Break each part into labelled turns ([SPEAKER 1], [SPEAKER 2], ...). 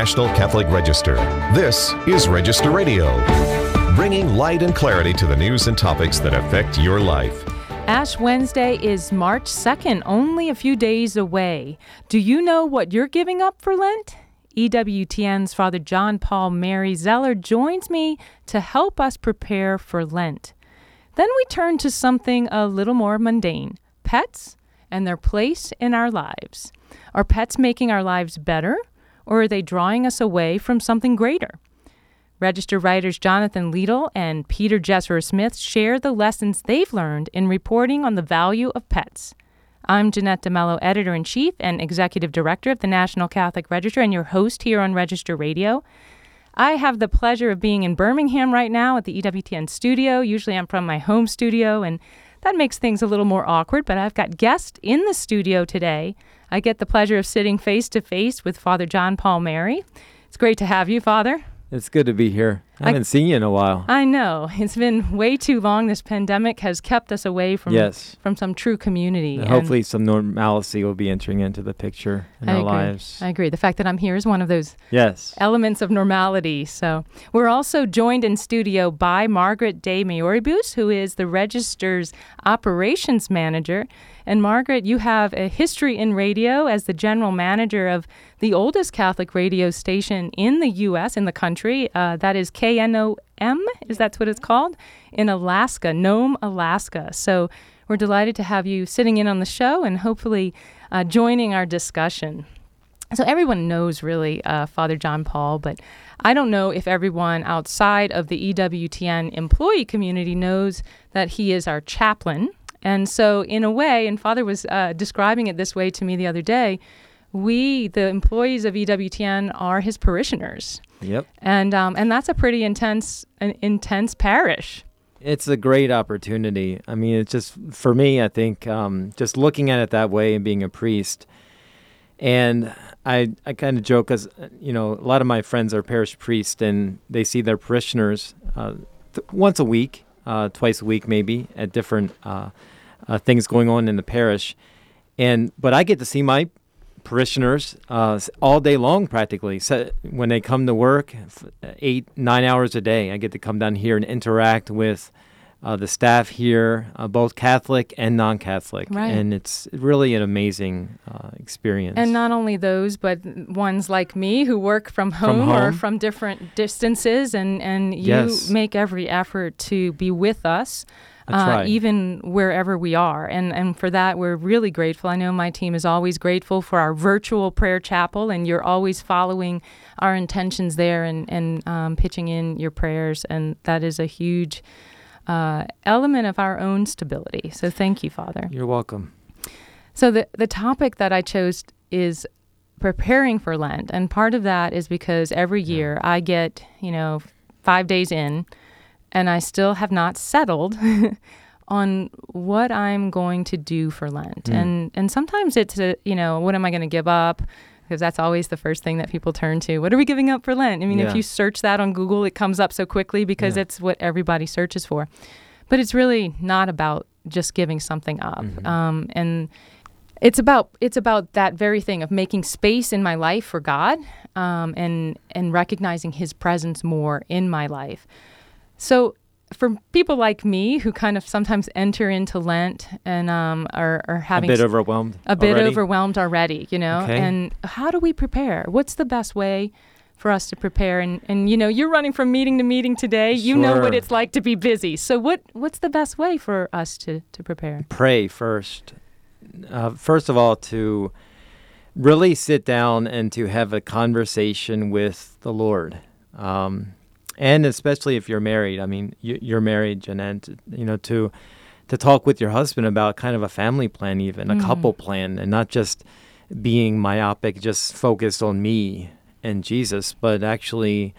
[SPEAKER 1] National Catholic Register. This is Register Radio, bringing light and clarity to the news and topics that affect your life.
[SPEAKER 2] Ash Wednesday is March 2nd, only a few days away. Do you know what you're giving up for Lent? EWTN's Father John Paul Mary Zeller joins me to help us prepare for Lent. Then we turn to something a little more mundane pets and their place in our lives. Are pets making our lives better, or are they drawing us away from something greater? Register writers Jonathan Liedl and Peter Jesserer Smith share the lessons they've learned in reporting on the value of pets. I'm Jeanette De Melo, editor in chief and executive director of the National Catholic Register, and your host here on Register Radio. I have the pleasure of being in Birmingham right now at the EWTN studio. Usually I'm from my home studio, and that makes things a little more awkward, but I've got guests in the studio today. I get the pleasure of sitting face to face with Father John Paul Mary. It's great to have you, Father.
[SPEAKER 3] It's good to be here. I haven't I, seen you in a while.
[SPEAKER 2] I know. It's been way too long. This pandemic has kept us away from
[SPEAKER 3] yes.
[SPEAKER 2] from some true community.
[SPEAKER 3] And hopefully some normalcy will be entering into the picture in
[SPEAKER 2] I
[SPEAKER 3] our
[SPEAKER 2] agree.
[SPEAKER 3] lives.
[SPEAKER 2] I agree. The fact that I'm here is one of those
[SPEAKER 3] yes.
[SPEAKER 2] elements of normality. So we're also joined in studio by Margaret de Mayoribus, who is the Register's operations manager. And Margaret, you have a history in radio as the general manager of the oldest Catholic radio station in the U.S., in the country. Uh, that is KNOM, is that what it's called? In Alaska, Nome, Alaska. So we're delighted to have you sitting in on the show and hopefully uh, joining our discussion. So everyone knows really uh, Father John Paul, but I don't know if everyone outside of the EWTN employee community knows that he is our chaplain. And so, in a way, and Father was uh, describing it this way to me the other day, we, the employees of EWTN, are his parishioners.
[SPEAKER 3] Yep.
[SPEAKER 2] And um, and that's a pretty intense, an intense parish.
[SPEAKER 3] It's a great opportunity. I mean, it's just for me. I think um, just looking at it that way and being a priest, and I I kind of joke because you know a lot of my friends are parish priests and they see their parishioners uh, th- once a week, uh, twice a week maybe at different uh, uh things going on in the parish, and but I get to see my parishioners uh, all day long practically. So when they come to work, eight, nine hours a day, I get to come down here and interact with uh, the staff here, uh, both Catholic and non Catholic.
[SPEAKER 2] Right.
[SPEAKER 3] And it's really an amazing uh, experience.
[SPEAKER 2] And not only those, but ones like me who work from home,
[SPEAKER 3] from home.
[SPEAKER 2] or from different distances, and, and you
[SPEAKER 3] yes.
[SPEAKER 2] make every effort to be with us
[SPEAKER 3] uh,
[SPEAKER 2] even wherever we are. And, and for that, we're really grateful. I know my team is always grateful for our virtual prayer chapel, and you're always following our intentions there and, and um, pitching in your prayers. And that is a huge uh, element of our own stability. So thank you, Father.
[SPEAKER 3] You're welcome.
[SPEAKER 2] So the, the topic that I chose is preparing for Lent. And part of that is because every year yeah. I get, you know, five days in and I still have not settled on what I'm going to do for Lent. Mm. And and sometimes it's a, you know, what am I going to give up? Because that's always the first thing that people turn to. What are we giving up for Lent? I mean,
[SPEAKER 3] yeah.
[SPEAKER 2] if you search that on Google, it comes up so quickly because yeah. it's what everybody searches for. But it's really not about just giving something up.
[SPEAKER 3] Mm-hmm.
[SPEAKER 2] Um, and it's about it's about that very thing of making space in my life for God um, and and recognizing His presence more in my life. So for people like me who kind of sometimes enter into Lent and um, are, are having
[SPEAKER 3] a bit overwhelmed,
[SPEAKER 2] a bit
[SPEAKER 3] already?
[SPEAKER 2] overwhelmed already, you know,
[SPEAKER 3] okay.
[SPEAKER 2] and how do we prepare? What's the best way for us to prepare? And, and you know, you're running from meeting to meeting today.
[SPEAKER 3] Sure.
[SPEAKER 2] You know what it's like to be busy. So what what's the best way for us to to prepare?
[SPEAKER 3] Pray first. Uh, first of all, to really sit down and to have a conversation with the Lord. Um, and especially if you're married. I mean, you're married, Jeanette. You know, to to talk with your husband about kind of a family plan, even mm. a couple plan, and not just being myopic, just focused on me and Jesus, but actually,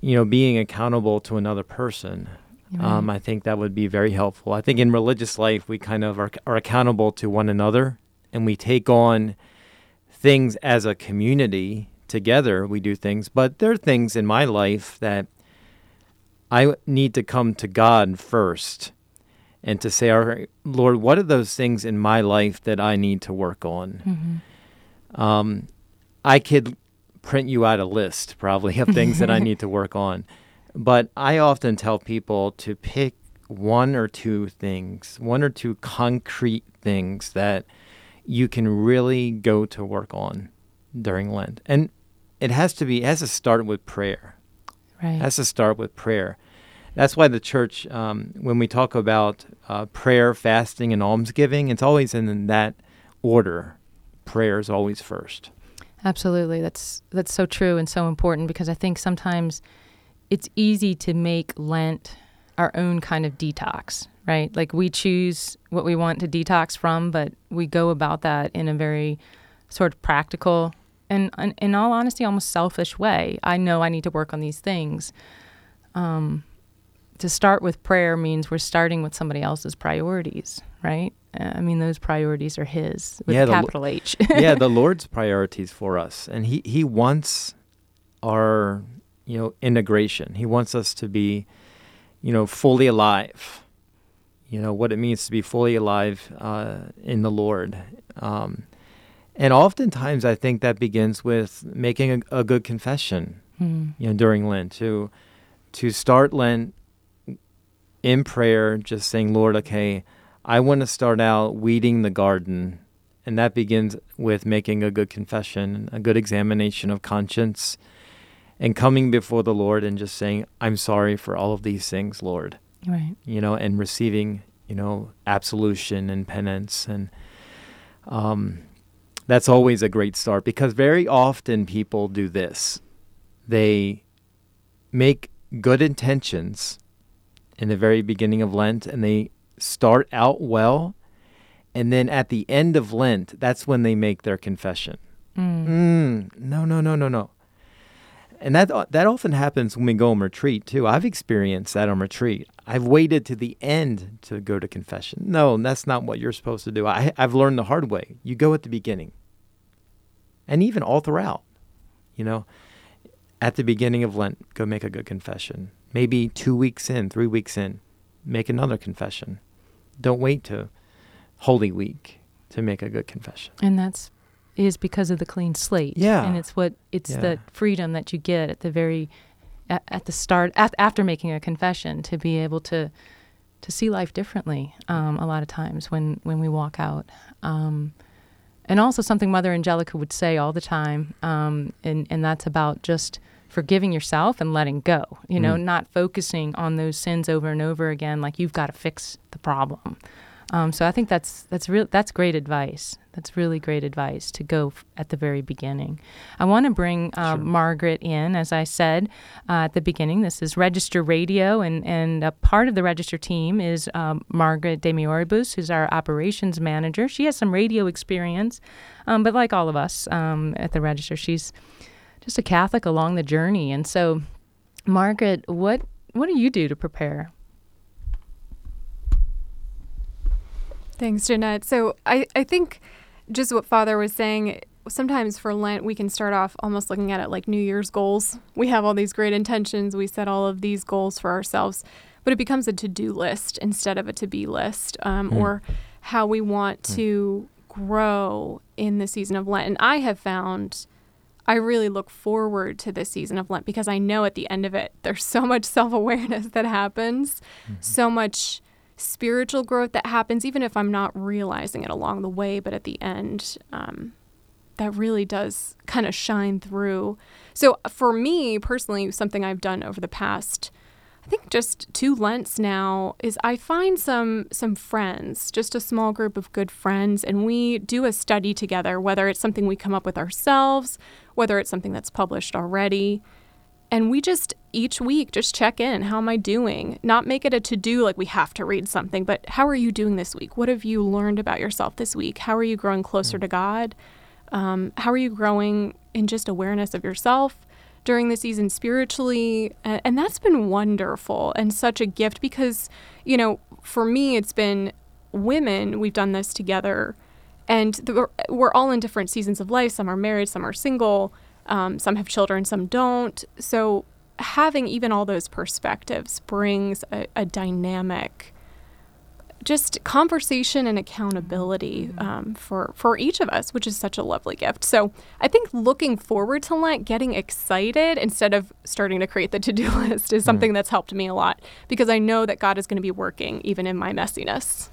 [SPEAKER 3] you know, being accountable to another person.
[SPEAKER 2] Right.
[SPEAKER 3] Um, I think that would be very helpful. I think in religious life, we kind of are, are accountable to one another, and we take on things as a community together. We do things, but there are things in my life that I need to come to God first and to say, All right, Lord, what are those things in my life that I need to work on?
[SPEAKER 2] Mm-hmm.
[SPEAKER 3] Um, I could print you out a list probably of things that I need to work on. But I often tell people to pick one or two things, one or two concrete things that you can really go to work on during Lent. And it has to be, it has to start with prayer.
[SPEAKER 2] Right.
[SPEAKER 3] It has to start with prayer. That's why the church, um, when we talk about uh, prayer, fasting, and almsgiving, it's always in that order. Prayer is always first.
[SPEAKER 2] Absolutely. That's that's so true and so important because I think sometimes it's easy to make Lent our own kind of detox, right? Like we choose what we want to detox from, but we go about that in a very sort of practical and, in all honesty, almost selfish way. I know I need to work on these things. Um, to start with prayer means we're starting with somebody else's priorities, right? Uh, I mean, those priorities are His with
[SPEAKER 3] Yeah,
[SPEAKER 2] capital H.
[SPEAKER 3] yeah, the Lord's priorities for us, and He He wants our you know integration. He wants us to be you know fully alive. You know what it means to be fully alive uh, in the Lord. Um, and oftentimes, I think that begins with making a, a good confession.
[SPEAKER 2] Hmm.
[SPEAKER 3] You know, during Lent, to to start Lent in prayer, just saying, Lord, okay, I want to start out weeding the garden. And that begins with making a good confession, a good examination of conscience, and coming before the Lord and just saying, I'm sorry for all of these things, Lord.
[SPEAKER 2] Right.
[SPEAKER 3] You know, and receiving, you know, absolution and penance. And um, that's always a great start because very often people do this. They make good intentions in the very beginning of Lent and they start out well. And then at the end of Lent, that's when they make their confession.
[SPEAKER 2] Mm.
[SPEAKER 3] Mm, no, no, no, no, no. And that that often happens when we go on retreat too. I've experienced that on retreat. I've waited to the end to go to confession. No, that's not what you're supposed to do. I, I've learned the hard way. You go at the beginning, and even all throughout. You know, at the beginning of Lent, go make a good confession. Maybe two weeks in, three weeks in, make another confession. Don't wait to Holy Week to make a good confession.
[SPEAKER 2] And that's is because of the clean slate.
[SPEAKER 3] Yeah.
[SPEAKER 2] And it's what it's
[SPEAKER 3] Yeah.
[SPEAKER 2] the freedom that you get at the very at, at the start at, after making a confession to be able to to see life differently um, a lot of times when when we walk out. Um, and also something Mother Angelica would say all the time, um, and and that's about just forgiving yourself and letting go. You know,
[SPEAKER 3] Mm.
[SPEAKER 2] not focusing on those sins over and over again, like you've got to fix the problem. Um, so I think that's that's real. That's great advice. That's really great advice to go f- at the very beginning. I want to bring uh,
[SPEAKER 3] Sure.
[SPEAKER 2] Margaret in, as I said uh, at the beginning. This is Register Radio, and and a part of the Register team is um, Margaret De Mioribus, who's our operations manager. She has some radio experience, um, but like all of us um, at the Register, she's just a Catholic along the journey. And so, Margaret, what what do you do to prepare?
[SPEAKER 4] Thanks, Jeanette. So I, I think just what Father was saying, sometimes for Lent, we can start off almost looking at it like New Year's goals. We have all these great intentions, we set all of these goals for ourselves, but it becomes a to do list instead of a to be list, um,
[SPEAKER 3] Mm.
[SPEAKER 4] or how we want
[SPEAKER 3] Mm.
[SPEAKER 4] to grow in the season of Lent. And I have found. I really look forward to this season of Lent because I know at the end of it, there's so much self awareness that happens, so much spiritual growth that happens, even if I'm not realizing it along the way. But at the end, um, that really does kind of shine through. So for me personally, something I've done over the past, I think just two Lents now, is I find some some friends, just a small group of good friends, and we do a study together. Whether it's something we come up with ourselves, whether it's something that's published already, and we just each week just check in. How am I doing? Not make it a to do like we have to read something, but how are you doing this week? What have you learned about yourself this week? How are you growing closer to God? Um, how are you growing in just awareness of yourself during the season spiritually? And, and that's been wonderful and such a gift because, you know, for me, it's been women, we've done this together. And the, we're- we're all in different seasons of life. Some are married, some are single, um, some have children, some don't. So having even all those perspectives brings a, a dynamic just conversation and accountability um, for for each of us, which is such a lovely gift. So I think looking forward to Lent, getting excited instead of starting to create the to do list, is something that's helped me a lot because I know that God is going to be working even in my messiness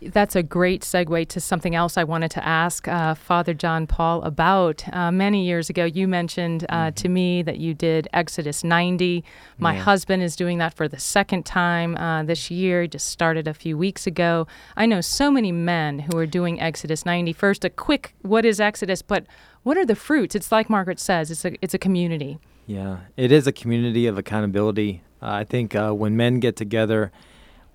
[SPEAKER 2] that's a great segue to something else I wanted to ask uh, Father John Paul about. Uh, many years ago, you mentioned uh, mm-hmm. to me that you did Exodus 90. My yeah. husband is doing that for the second time uh, this year. He just started a few weeks ago. I know so many men who are doing Exodus 90. First, a quick what is Exodus, but what are the fruits? It's like Margaret says, it's a, it's a community.
[SPEAKER 3] Yeah, it is a community of accountability. I think uh, when men get together,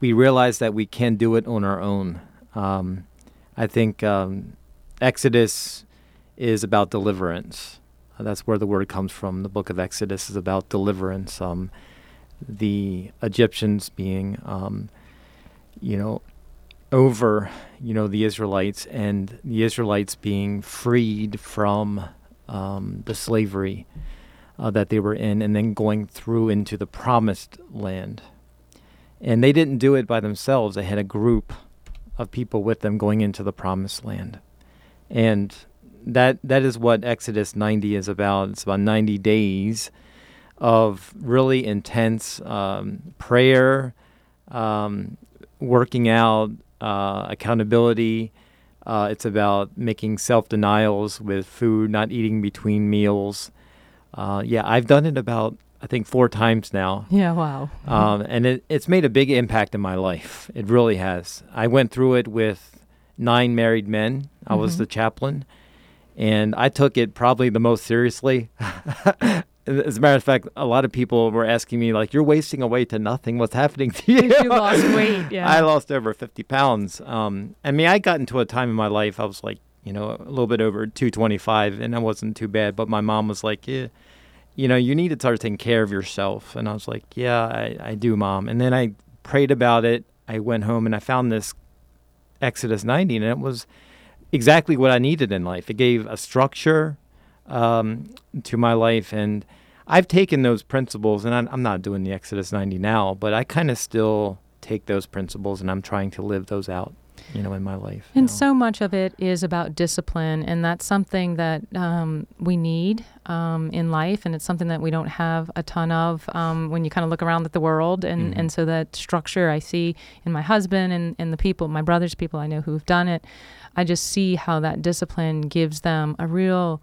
[SPEAKER 3] we realize that we can't do it on our own. Um, I think um, Exodus is about deliverance. That's where the word comes from. The book of Exodus is about deliverance. Um, the Egyptians being, um, you know, over, you know, the Israelites, and the Israelites being freed from um, the slavery uh, that they were in, and then going through into the promised land. And they didn't do it by themselves. They had a group of people with them going into the promised land. And that that is what Exodus 90 is about. It's about 90 days of really intense um, prayer, um, working out, uh, accountability. Uh, it's about making self denials with food, not eating between meals. Uh, yeah, I've done it about I think four times now.
[SPEAKER 2] Yeah, wow.
[SPEAKER 3] Um, and it, it's made a big impact in my life. It really has. I went through it with nine married men. I mm-hmm. was the chaplain, and I took it probably the most seriously. As a matter of fact, a lot of people were asking me, like, "You're wasting away to nothing. What's happening to you?"
[SPEAKER 2] you lost weight. Yeah,
[SPEAKER 3] I lost over 50 pounds. Um, I mean, I got into a time in my life I was like, you know, a little bit over 225, and I wasn't too bad. But my mom was like, "Yeah." You know, you need to start taking care of yourself. And I was like, yeah, I, I do, mom. And then I prayed about it. I went home and I found this Exodus 90, and it was exactly what I needed in life. It gave a structure um, to my life. And I've taken those principles, and I'm, I'm not doing the Exodus 90 now, but I kind of still take those principles and I'm trying to live those out you know, in my life.
[SPEAKER 2] And
[SPEAKER 3] know.
[SPEAKER 2] so much of it is about discipline, and that's something that um, we need um, in life, and it's something that we don't have a ton of um, when you kind of look around at the world. And, mm-hmm. and so that structure I see in my husband and, and the people, my brother's people I know who've done it, I just see how that discipline gives them a real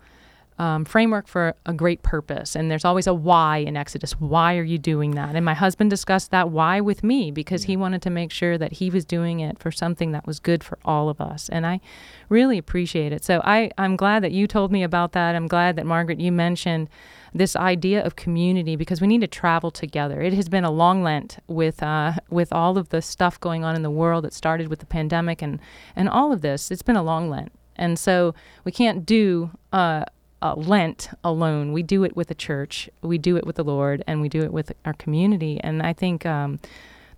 [SPEAKER 2] um, framework for a great purpose. And there's always a why in Exodus. Why are you doing that? And my husband discussed that why with me because he wanted to make sure that he was doing it for something that was good for all of us. And I really appreciate it. So I, I'm glad that you told me about that. I'm glad that, Margaret, you mentioned this idea of community because we need to travel together. It has been a long Lent with uh, with all of the stuff going on in the world that started with the pandemic and and all of this. It's been a long Lent, and so we can't do uh, uh, Lent alone. We do it with the church, we do it with the Lord, and we do it with our community. And I think um,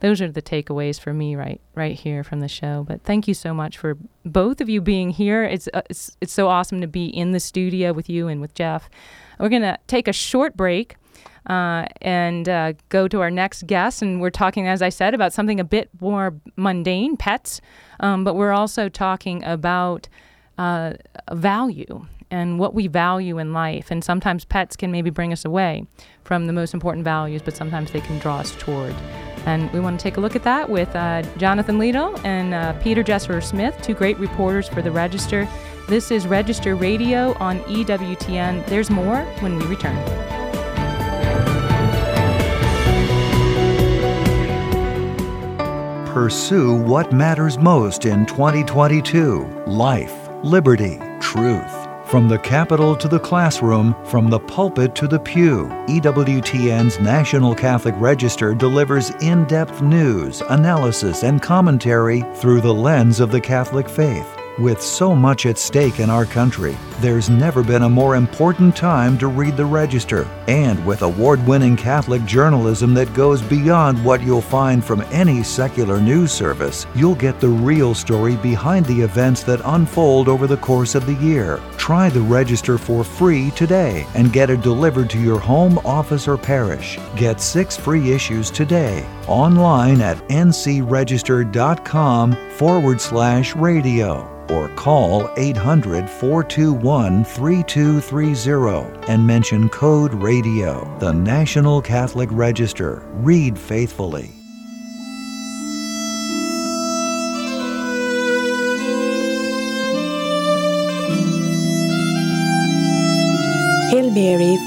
[SPEAKER 2] those are the takeaways for me right right here from the show. But thank you so much for both of you being here. It's uh, it's, it's so awesome to be in the studio with you and with Jeff. We're gonna take a short break. Uh, and uh, go to our next guest. And we're talking, as I said, about something a bit more mundane, pets, um, but we're also talking about uh, value and what we value in life. And sometimes pets can maybe bring us away from the most important values, but sometimes they can draw us toward. And we want to take a look at that with uh, Jonathan Liedl and uh, Peter Jesserer Smith, two great reporters for the Register. This is Register Radio on EWTN. There's more when we return.
[SPEAKER 5] Pursue what matters most in 2022 life, liberty, truth. From the Capitol to the classroom, from the pulpit to the pew, EWTN's National Catholic Register delivers in depth news, analysis, and commentary through the lens of the Catholic faith. With so much at stake in our country, there's never been a more important time to read the Register. And with award winning Catholic journalism that goes beyond what you'll find from any secular news service, you'll get the real story behind the events that unfold over the course of the year Try the register for free today and get it delivered to your home, office, or parish. Get six free issues today online at ncregister.com forward slash radio or call 800 421 3230 and mention code radio. The National Catholic Register. Read faithfully.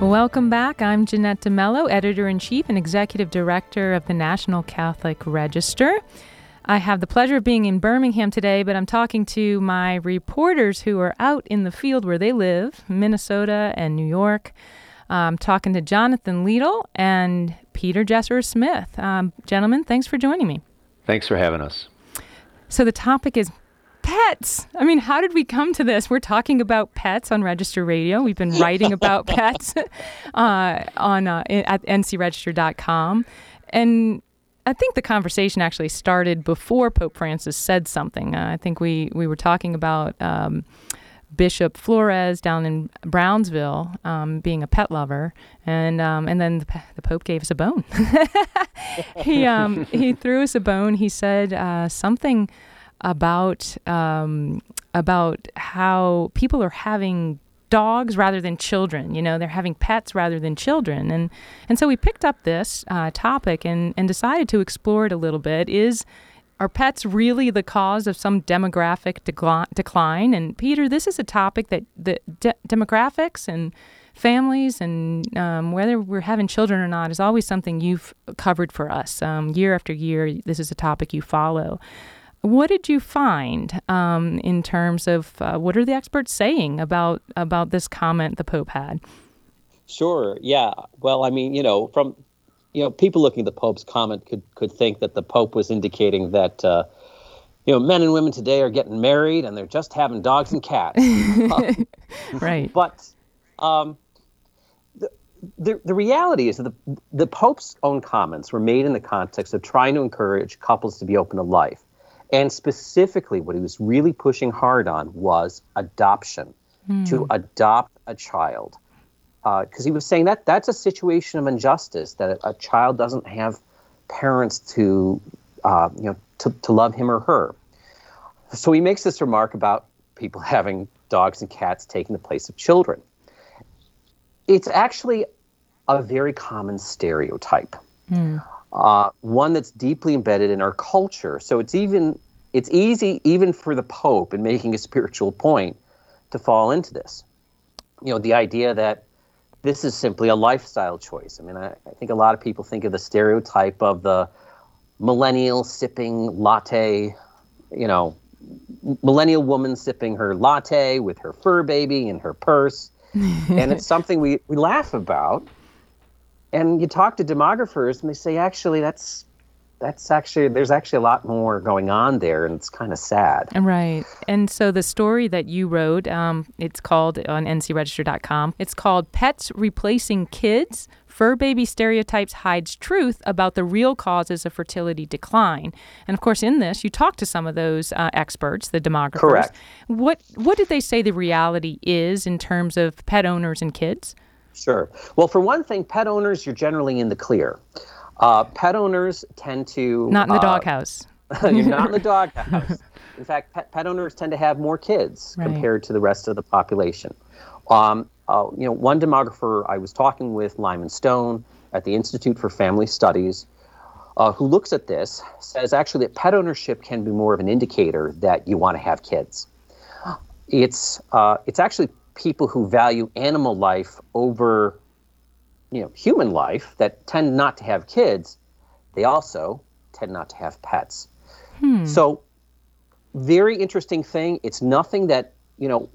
[SPEAKER 2] Welcome back. I'm Jeanette De Melo, editor in chief and executive director of the National Catholic Register. I have the pleasure of being in Birmingham today, but I'm talking to my reporters who are out in the field where they live, Minnesota and New York. I'm talking to Jonathan Liedl and Peter Jesserer Smith. Um, gentlemen, thanks for joining me.
[SPEAKER 6] Thanks for having us.
[SPEAKER 2] So, the topic is pets. I mean, how did we come to this? We're talking about pets on Register Radio. We've been writing about pets uh, on uh, at ncregister.com. And I think the conversation actually started before Pope Francis said something. Uh, I think we, we were talking about um, Bishop Flores down in Brownsville um, being a pet lover, and um, and then the, the, Pope gave us a bone. he um, he threw us a bone. He said uh, something about um, about how people are having dogs rather than children. You know, they're having pets rather than children. And and so we picked up this uh, topic and, and decided to explore it a little bit. Is are pets really the cause of some demographic decline? And Peter, this is a topic that the de- demographics and families and um, whether we're having children or not is always something you've covered for us um, year after year. This is a topic you follow. What did you find um, in terms of uh, what are the experts saying about about this comment the Pope had?
[SPEAKER 7] Sure. Yeah. Well, I mean, you know, from you know, people looking at the Pope's comment could could think that the Pope was indicating that uh, you know men and women today are getting married and they're just having dogs and cats.
[SPEAKER 2] right.
[SPEAKER 7] But um, the, the the reality is that the the Pope's own comments were made in the context of trying to encourage couples to be open to life. And specifically, what he was really pushing hard on was adoption, mm. to adopt a child. Because uh, he was saying that that's a situation of injustice, that a, a child doesn't have parents to, uh, you know, to, to love him or her. So he makes this remark about people having dogs and cats taking the place of children. It's actually a very common stereotype. Mm uh, one that's deeply embedded in our culture. So it's even it's easy even for the Pope in making a spiritual point to fall into this. You know, the idea that this is simply a lifestyle choice. I mean, I, I think a lot of people think of the stereotype of the millennial sipping latte, you know, millennial woman sipping her latte with her fur baby in her purse. and it's something we, we laugh about and you talk to demographers and they say actually that's that's actually there's actually a lot more going on there and it's kind of sad.
[SPEAKER 2] Right. And so the story that you wrote um, it's called on ncregister.com it's called pets replacing kids fur baby stereotypes hides truth about the real causes of fertility decline. And of course in this you talk to some of those uh, experts the demographers.
[SPEAKER 7] Correct.
[SPEAKER 2] What what did they say the reality is in terms of pet owners and kids
[SPEAKER 7] Sure. Well, for one thing, pet owners, you're generally in the clear. Uh, pet owners tend to.
[SPEAKER 2] Not in the uh, doghouse.
[SPEAKER 7] you're not in the doghouse. In fact, pet, pet owners tend to have more kids right. compared to the rest of the population. Um, uh, you know, one demographer I was talking with, Lyman Stone, at the Institute for Family Studies, uh, who looks at this, says actually that pet ownership can be more of an indicator that you want to have kids. It's uh, it's actually people who value animal life over you know human life that tend not to have kids they also tend not to have pets hmm. so very interesting thing it's nothing that you know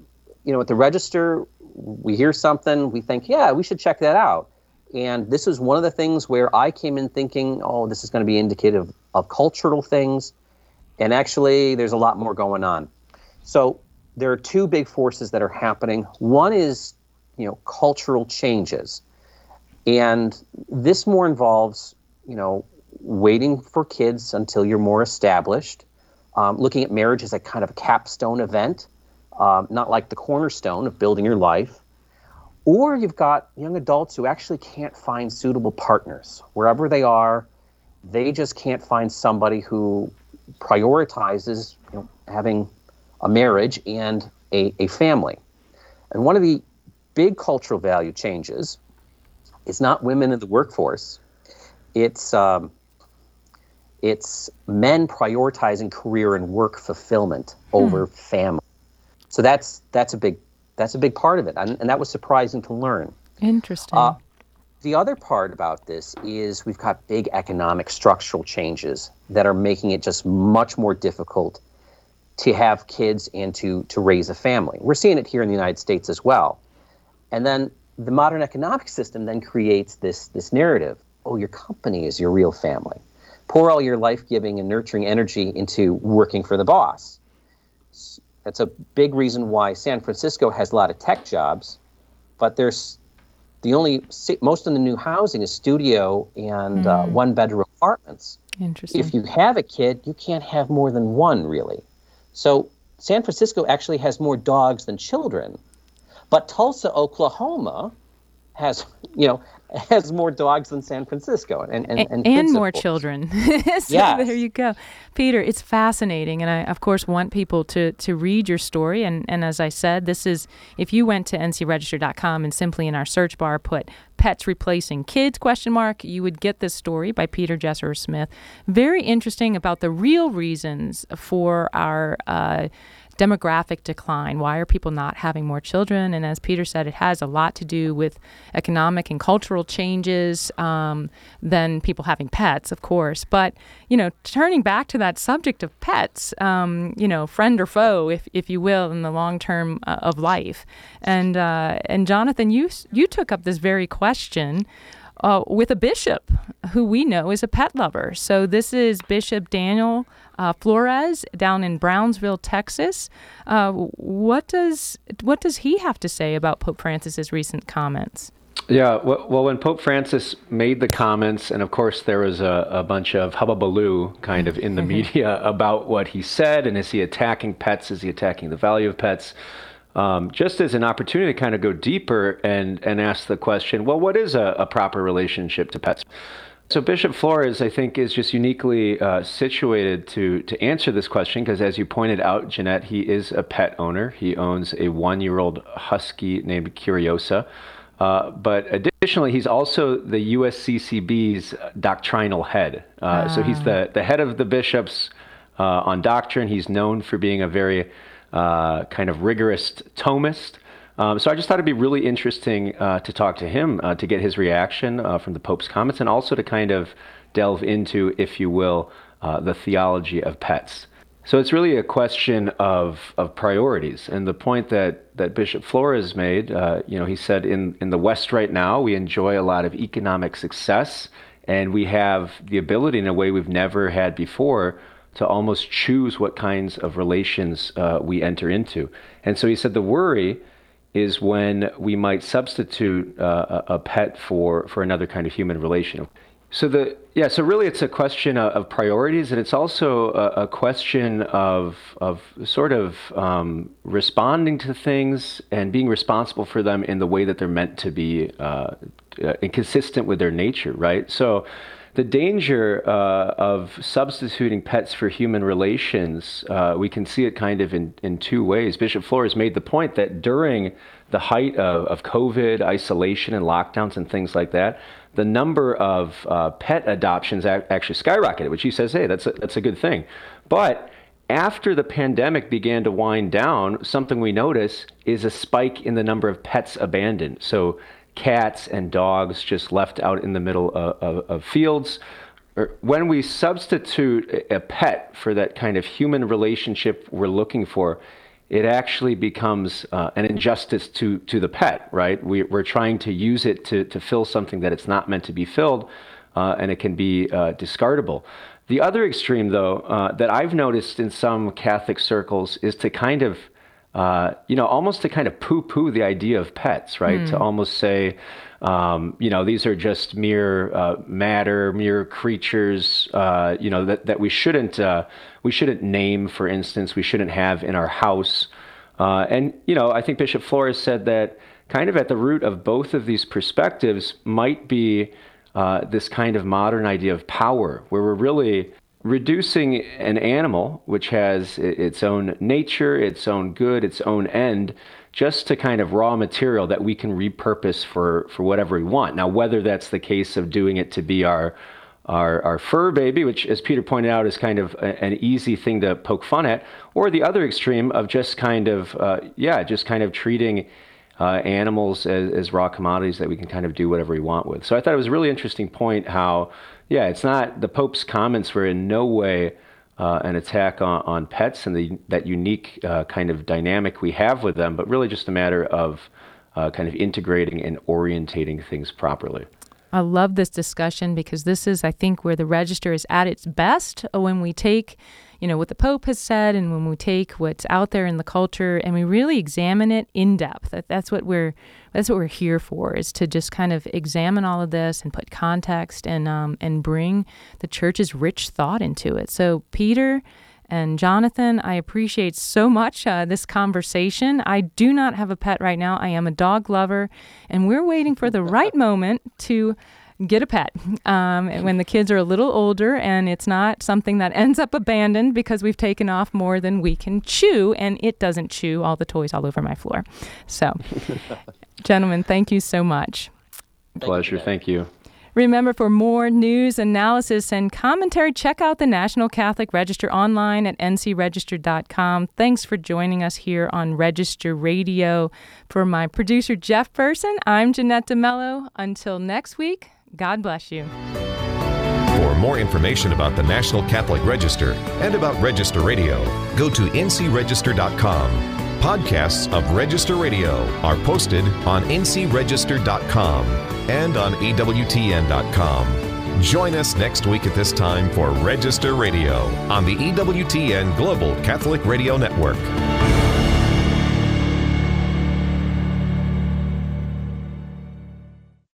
[SPEAKER 7] you know at the register we hear something we think yeah we should check that out And this is one of the things where I came in thinking, oh, this is going to be indicative of cultural things. And actually, there's a lot more going on. So there are two big forces that are happening. One is, you know, cultural changes. And this more involves, you know, waiting for kids until you're more established, um, looking at marriage as a kind of a capstone event, um, not like the cornerstone of building your life. Or you've got young adults who actually can't find suitable partners. Wherever they are, they just can't find somebody who prioritizes you know, having a marriage and a, a family. And one of the big cultural value changes is not women in the workforce, it's um, it's men prioritizing career and work fulfillment over hmm. family. So that's that's a big that's a big part of it, and, and that was surprising to learn.
[SPEAKER 2] Interesting. Uh,
[SPEAKER 7] the other part about this is we've got big economic structural changes that are making it just much more difficult to have kids and to to raise a family. We're seeing it here in the United States as well. And then the modern economic system then creates this this narrative. Oh, your company is your real family pour all your life giving and nurturing energy into working for the boss. That's a big reason why San Francisco has a lot of tech jobs, but there's the only most of the new housing is studio and mm. uh, one bedroom apartments.
[SPEAKER 2] Interesting.
[SPEAKER 7] If you have a kid, you can't have more than one really. So San Francisco actually has more dogs than children, but Tulsa, Oklahoma, has you know has more dogs than San Francisco and and,
[SPEAKER 2] and, and more children. so yes. there you go. Peter, it's fascinating and I of course want people to to read your story and and as I said, this is if you went to ncregister.com and simply in our search bar put pets replacing kids question mark, you would get this story by Peter Jesserer Smith. Very interesting about the real reasons for our uh, demographic decline. Why are people not having more children? And as Peter said, it has a lot to do with economic and cultural changes um, than people having pets, of course. But, you know, turning back to that subject of pets, um, you know, friend or foe, if, if you will, in the long term uh, of life. And, uh, and Jonathan, you, you took up this very question. Uh, with a bishop who we know is a pet lover. So this is Bishop Daniel uh, Flores down in Brownsville, Texas. Uh, what does what does he have to say about Pope Francis's recent comments?
[SPEAKER 6] Yeah, well, when Pope Francis made the comments, and of course there was a, a bunch of hubbubaloo kind of in the media about what he said, and is he attacking pets? Is he attacking the value of pets? Um, just as an opportunity to kind of go deeper and, and ask the question, well, what is a, a proper relationship to pets? So Bishop Flores, I think, is just uniquely uh, situated to to answer this question because, as you pointed out, Jeanette, he is a pet owner. He owns a one-year-old husky named Curiosa. Uh, but additionally, he's also the USCCB's doctrinal head. Uh, So he's the, the head of the bishops uh, on doctrine. He's known for being a very uh, kind of rigorous Thomist. Um, so I just thought it'd be really interesting uh, to talk to him uh, to get his reaction uh, from the Pope's comments and also to kind of delve into, if you will, uh, the theology of pets. So it's really a question of, of priorities. And the point that, that Bishop Flores made, you know, he said in, in the West right now, we enjoy a lot of economic success and we have the ability in a way we've never had before to almost choose what kinds of relations uh, we enter into. And so he said the worry is when we might substitute uh, a, pet for, for another kind of human relation. So the yeah, so really it's a question of, priorities, and it's also a, a, question of of sort of um, responding to things and being responsible for them in the way that they're meant to be, uh, uh, consistent with their nature, right? So the danger uh, of substituting pets for human relations, uh, we can see it kind of in, in two ways. Bishop Flores made the point that during the height of, of COVID, isolation, and lockdowns and things like that, the number of uh, pet adoptions actually skyrocketed, which he says, hey, that's a, that's a good thing. But after the pandemic began to wind down, something we notice is a spike in the number of pets abandoned. So cats and dogs just left out in the middle of, of, of fields. When we substitute a pet for that kind of human relationship we're looking for, it actually becomes uh, an injustice to, to the pet, right? We, are trying to use it to, to fill something that it's not meant to be filled, uh, and it can be uh, discardable. The other extreme, though, uh, that I've noticed in some Catholic circles is to kind of, uh, you know, almost to kind of poo poo the idea of pets, right? Mm. To almost say, um, you know, these are just mere uh, matter, mere creatures, uh, you know, that, that we shouldn't uh, we shouldn't name, for instance, we shouldn't have in our house. Uh, and you know, I think Bishop Flores said that kind of at the root of both of these perspectives might be uh, this kind of modern idea of power, where we're really reducing an animal which has its own nature, its own good, its own end, just to kind of raw material that we can repurpose for, for whatever we want. Now, whether that's the case of doing it to be our our, our fur baby, which, as Peter pointed out, is kind of a, an easy thing to poke fun at, or the other extreme of just kind of, uh, yeah, just kind of treating uh, animals as, as raw commodities that we can kind of do whatever we want with. So I thought it was a really interesting point how, yeah, it's not the Pope's comments were in no way uh, an attack on, on, pets and the, that unique uh, kind of dynamic we have with them, but really just a matter of uh, kind of integrating and orientating things properly.
[SPEAKER 2] I love this discussion because this is, I think, where the register is at its best when we take you know, what the Pope has said and when we take what's out there in the culture and we really examine it in depth. That, that's what we're that's what we're here for is to just kind of examine all of this and put context and um, and bring the church's rich thought into it. So Peter and Jonathan, I appreciate so much uh, this conversation. I do not have a pet right now. I am a dog lover, and we're waiting for the right moment to get a pet um, when the kids are a little older and it's not something that ends up abandoned because we've taken off more than we can chew and it doesn't chew all the toys all over my floor. So, gentlemen, thank you so much.
[SPEAKER 6] Pleasure. Thank you.
[SPEAKER 2] Remember, for more news, analysis, and commentary, check out the National Catholic Register online at ncregister.com. Thanks for joining us here on Register Radio. For my producer, Jeff Person, I'm Jeanette De Melo. Until next week, God bless you.
[SPEAKER 1] For more information about the National Catholic Register and about Register Radio, go to ncregister.com. Podcasts of Register Radio are posted on ncregister.com and on EWTN.com. Join us next week at this time for Register Radio on the EWTN Global Catholic Radio Network.